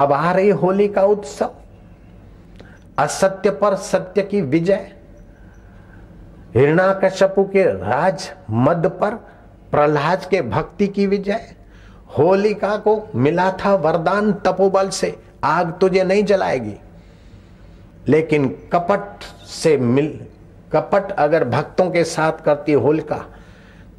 अब आ रही होली का उत्सव। असत्य पर सत्य की विजय। हिरणाकश्यपु के राज मद पर प्रहलाद के भक्ति की विजय। होलिका को मिला था वरदान तपोबल से, आग तुझे नहीं जलाएगी। लेकिन कपट से मिल, कपट अगर भक्तों के साथ करती होलिका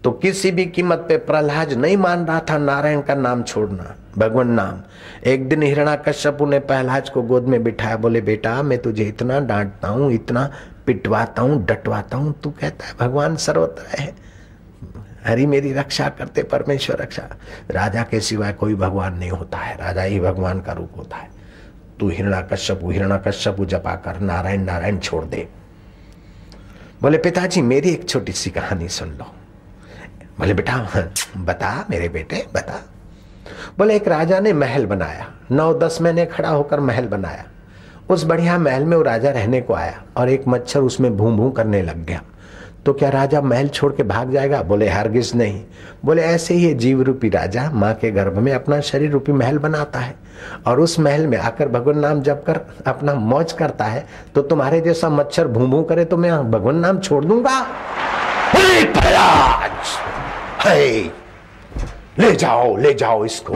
तो किसी भी कीमत पे प्रहलाद नहीं मान रहा था नारायण का नाम छोड़ना। भगवान नाम। एक दिन हिरणा कश्यपु ने पहलाज को गोद में बिठाया, बोले, बेटा, मैं तुझे इतना डांटता हूँ, इतना पिटवाता हूँ, डटवाता हूँ, तू कहता है भगवान सर्वत्र है। हरि मेरी रक्षा करते, परमेश्वर रक्षा। राजा के सिवाय कोई भगवान नहीं होता है, राजा ही भगवान का रूप होता है। तू हिरणा कश्यपु हिरणा कश्यपु जपा कर, नारायण नारायण छोड़ दे। बोले, पिताजी, मेरी एक छोटी सी कहानी सुन लो। बोले, बेटा, बता मेरे बेटे, बता। बोले, एक राजा ने महल बनाया। नौ दस महीने खड़ा होकर महल बनाया। उस बढ़िया महल में वो राजा रहने को आया और एक मच्छर उसमें भू भू करने लग गया। तो क्या राजा महल छोड़ के भाग जाएगा? बोले, हरगिज नहीं। बोले, ऐसे ही जीव रूपी राजा माँ के गर्भ में अपना शरीर रूपी महल बनाता है और उस महल में आकर भगवान नाम जप कर अपना मौज करता है। तो तुम्हारे जैसा मच्छर भू भू करे तो मैं भगवान नाम छोड़ दूँगा? ले जाओ ले जाओ इसको।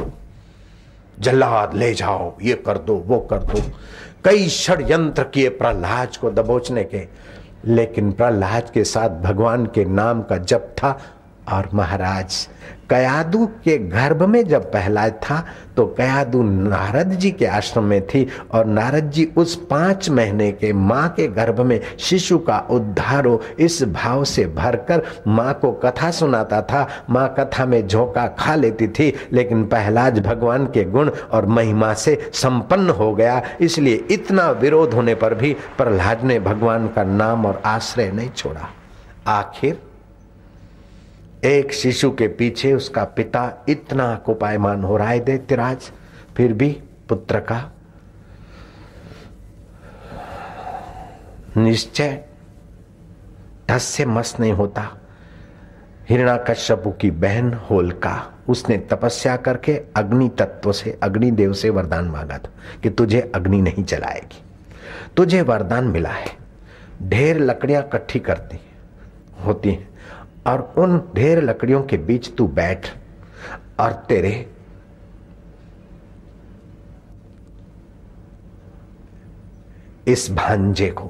जल्लाद, ले जाओ, ये कर दो, वो कर दो। कई षड्यंत्र किए प्रहलाद को दबोचने के, लेकिन प्रहलाद के साथ भगवान के नाम का जप था और महाराज, कयादू के गर्भ में जब पहला था तो कयादू नारद जी के आश्रम में थी और नारद जी उस पाँच महीने के माँ के गर्भ में शिशु का उद्धार हो इस भाव से भरकर माँ को कथा सुनाता था। माँ कथा में झोंका खा लेती थी, लेकिन पहलाज भगवान के गुण और महिमा से संपन्न हो गया। इसलिए इतना विरोध होने पर भी प्रहलाद ने भगवान का नाम और आश्रय नहीं छोड़ा। आखिर एक शिशु के पीछे उसका पिता इतना कोपायमान हो रहा है दैत्यराज फिर भी पुत्र का निश्चय टस से मस नहीं होता। हिरणा कश्यपु की बहन होलका, उसने तपस्या करके अग्नि तत्व से, अग्नि देव से वरदान मांगा था कि तुझे अग्नि नहीं जलाएगी। तुझे वरदान मिला है। ढेर लकड़ियाँ इकट्ठी करती होती हैं। और उन ढेर लकड़ियों के बीच तू बैठ, और तेरे इस भांजे को,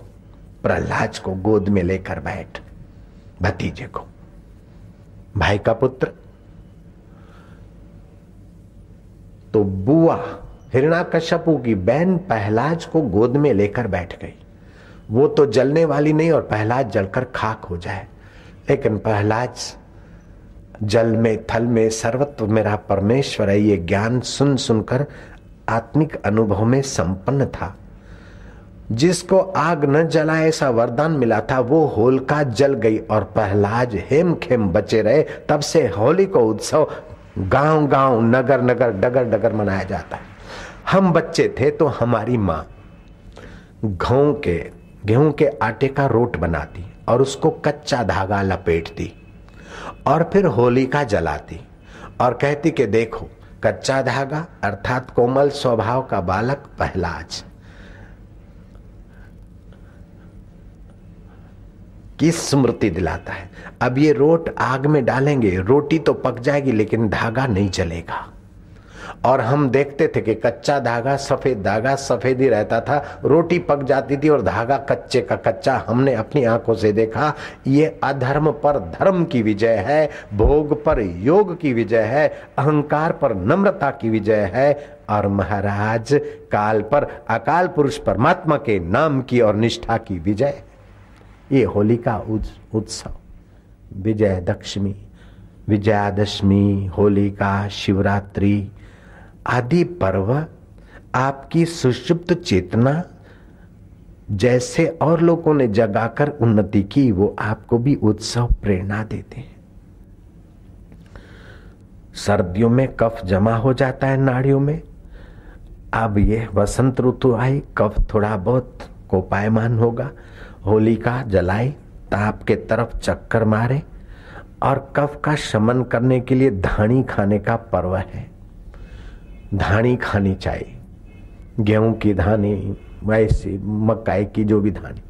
प्रहलाद को गोद में लेकर बैठ, भतीजे को। भाई का पुत्र तो बुआ हिरणा हिरणाकश्यपु की बहन पहलाज को गोद में लेकर बैठ गई। वो तो जलने वाली नहीं और पहलाज जलकर खाक हो जाए। लेकिन प्रहलाद जल में, थल में सर्वत्व मेरा परमेश्वर है, ये ज्ञान सुन सुनकर आत्मिक अनुभव में संपन्न था। जिसको आग न जलाए ऐसा वरदान मिला था, वो होलिका जल गई और प्रहलाद हेम खेम बचे रहे, तब से होली को उत्सव गाँव गाँव नगर नगर डगर डगर मनाया जाता है। हम बच्चे थे तो हमारी माँ गेहूँ के गेहूँ के आटे का रोट बनाती। और उसको कच्चा धागा लपेटती और फिर होलिका जलाती और कहती कि देखो, कच्चा धागा अर्थात कोमल स्वभाव का बालक पहलाज। की स्मृति दिलाता है। अब ये रोट आग में डालेंगे, रोटी तो पक जाएगी, लेकिन धागा नहीं जलेगा। और हम देखते थे कि कच्चा धागा सफ़ेद धागा सफ़ेद ही रहता था। रोटी पक जाती थी और धागा कच्चे का कच्चा हमने अपनी आँखों से देखा। ये अधर्म पर धर्म की विजय है, भोग पर योग की विजय है, अहंकार पर नम्रता की विजय है। और महाराज, काल पर अकाल पुरुष परमात्मा के नाम की और निष्ठा की विजय ये होली का उत्सव विजय दक्षमी विजयादशमी, होलिका शिवरात्रि आदि पर्व, आपकी सुषुप्त चेतना जैसे और लोगों ने जगाकर उन्नति की, वो आपको भी उत्सव प्रेरणा देते हैं। सर्दियों में कफ जमा हो जाता है नाड़ियों में। अब यह वसंत ऋतु आई, कफ थोड़ा बहुत कोपायमान होगा। होलिका जलाई, ताप के तरफ़ चक्कर मारे और कफ का शमन करने के लिए धानी खाने का पर्व है। धानी खानी चाहिए। गेहूँ की धानी, वैसी मकाई की जो भी धानी,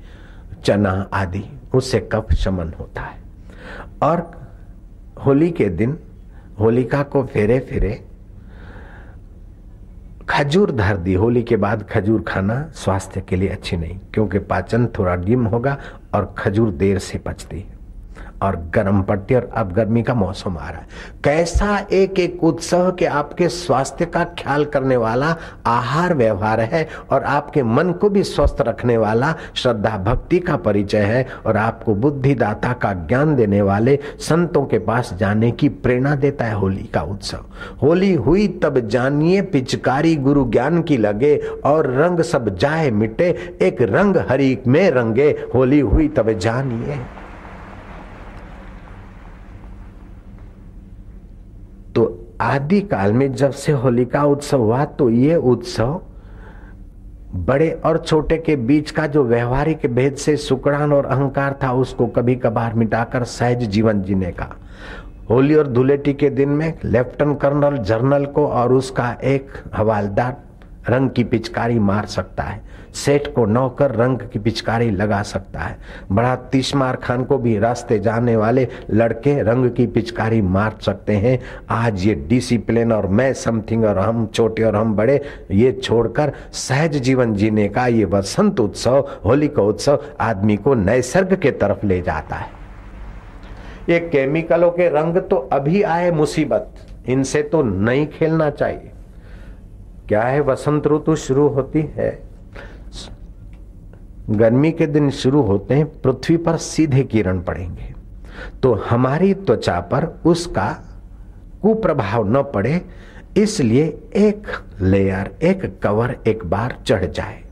चना आदि, उससे कफ शमन होता है। और होली के दिन, होलिका को फेरे फेरे खजूर धर दी। होली के बाद खजूर खाना स्वास्थ्य के लिए अच्छी नहीं, क्योंकि पाचन थोड़ा डिम होगा और खजूर देर से पचती है। और गर्म पड़ती और अब गर्मी का मौसम आ रहा है। कैसा एक एक उत्सव के आपके स्वास्थ्य का ख्याल करने वाला आहार व्यवहार है और आपके मन को भी स्वस्थ रखने वाला श्रद्धा भक्ति का परिचय है और आपको बुद्धिदाता का ज्ञान देने वाले संतों के पास जाने की प्रेरणा देता है होली का उत्सव। होली हुई तब जानिए पिचकारी गुरु ज्ञान की लगे और रंग सब जाए मिटे, एक रंग हरी में रंगे। होली हुई तब जानिए तो आदि काल में जब से होलिका उत्सव हुआ तो ये उत्सव बड़े और छोटे के बीच का जो व्यवहारिक भेद से सुकड़ान और अहंकार था, उसको कभी कभार मिटाकर सहज जीवन जीने का। होली और धुलेटी के दिन में लेफ्टिनेंट कर्नल जर्नल को और उसका एक हवालदार रंग की पिचकारी मार सकता है। सेठ को नौकर रंग की पिचकारी लगा सकता है। बड़ा तिशमार खान को भी रास्ते जाने वाले लड़के रंग की पिचकारी मार सकते हैं। आज ये डिसिप्लिन और मैं समथिंग और हम छोटे और हम बड़े, ये छोड़कर सहज जीवन जीने का ये वसंत उत्सव, होली का उत्सव आदमी को नैसर्ग के तरफ़ ले जाता है। ये केमिकलों के रंग तो अभी आए मुसीबत, इनसे तो नहीं खेलना चाहिए। क्या है वसंत ऋतु शुरू होती है? गर्मी के दिन शुरू होते हैं, पृथ्वी पर सीधे किरण पड़ेंगे। तो हमारी त्वचा पर उसका कुप्रभाव न पड़े, इसलिए एक लेयर, एक कवर एक बार चढ़ जाए।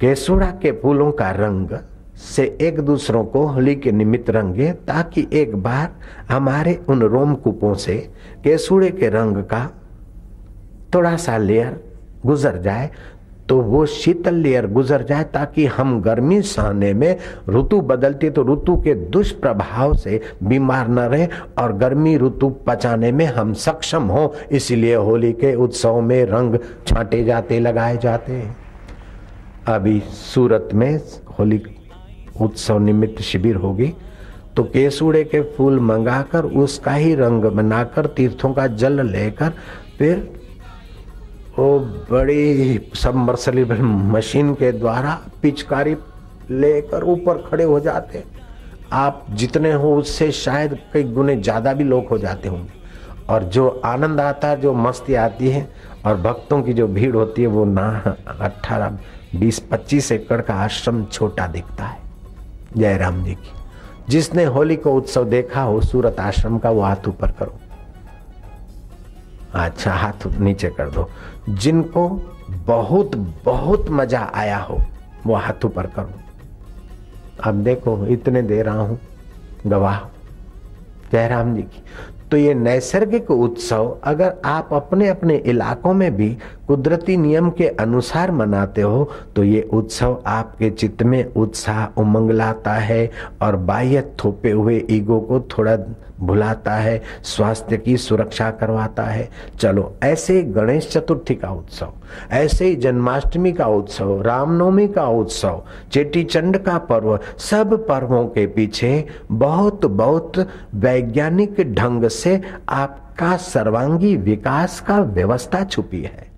केसुड़ा के फूलों का रंग से एक दूसरों को होली के निमित्त रंगे, ताकि एक बार हमारे उन रोम कुपों से केसुड़े के रंग का थोड़ा सा लेयर गुजर जाए तो वो शीतल लेयर गुजर जाए ताकि हम गर्मी सहने में ऋतु बदलती है तो ऋतु के दुष्प्रभाव से बीमार न रहे और गर्मी ऋतु पचाने में हम सक्षम हो। इसीलिए होली के उत्सव में रंग छांटे जाते, लगाए जाते। हैं अभी सूरत में होली उत्सव निमित्त शिविर होगी तो केसुड़े के फूल मंगाकर उसका ही रंग बनाकर तीर्थों का जल लेकर फिर वो बड़ी सबमर्सलेबल मशीन के द्वारा पिचकारी लेकर ऊपर खड़े हो जाते। आप जितने हो उससे शायद कई गुने ज़्यादा भी लोग हो जाते होंगे। और जो आनंद आता है, जो मस्ती आती है, और भक्तों की जो भीड़ होती है, वो ना अट्ठारह, बीस, पच्चीस एकड़ का आश्रम छोटा दिखता है। जयराम जी की। जिसने होली को उत्सव देखा हो, सूरत आश्रम का, वो हाथ ऊपर करो। अच्छा हाथ नीचे कर दो। जिनको बहुत बहुत मज़ा आया हो, वो हाथ ऊपर करो। अब देखो, इतने दे रहा हूँ, गवाह जयराम जी की। तो ये नैसर्गिक उत्सव अगर आप अपने अपने इलाकों में भी कुदरती नियम के अनुसार मनाते हो तो ये उत्सव आपके चित्त में उत्साह उमंग लाता है और बाह्य थोपे हुए ईगो को थोड़ा भुलाता है, स्वास्थ्य की सुरक्षा करवाता है। चलो, ऐसे गणेश चतुर्थी का उत्सव, ऐसे ही जन्माष्टमी का उत्सव, रामनवमी का उत्सव चेटी चंड का पर्व, सब पर्वों के पीछे बहुत बहुत वैज्ञानिक ढंग से आपका सर्वांगी विकास का व्यवस्था छुपी है।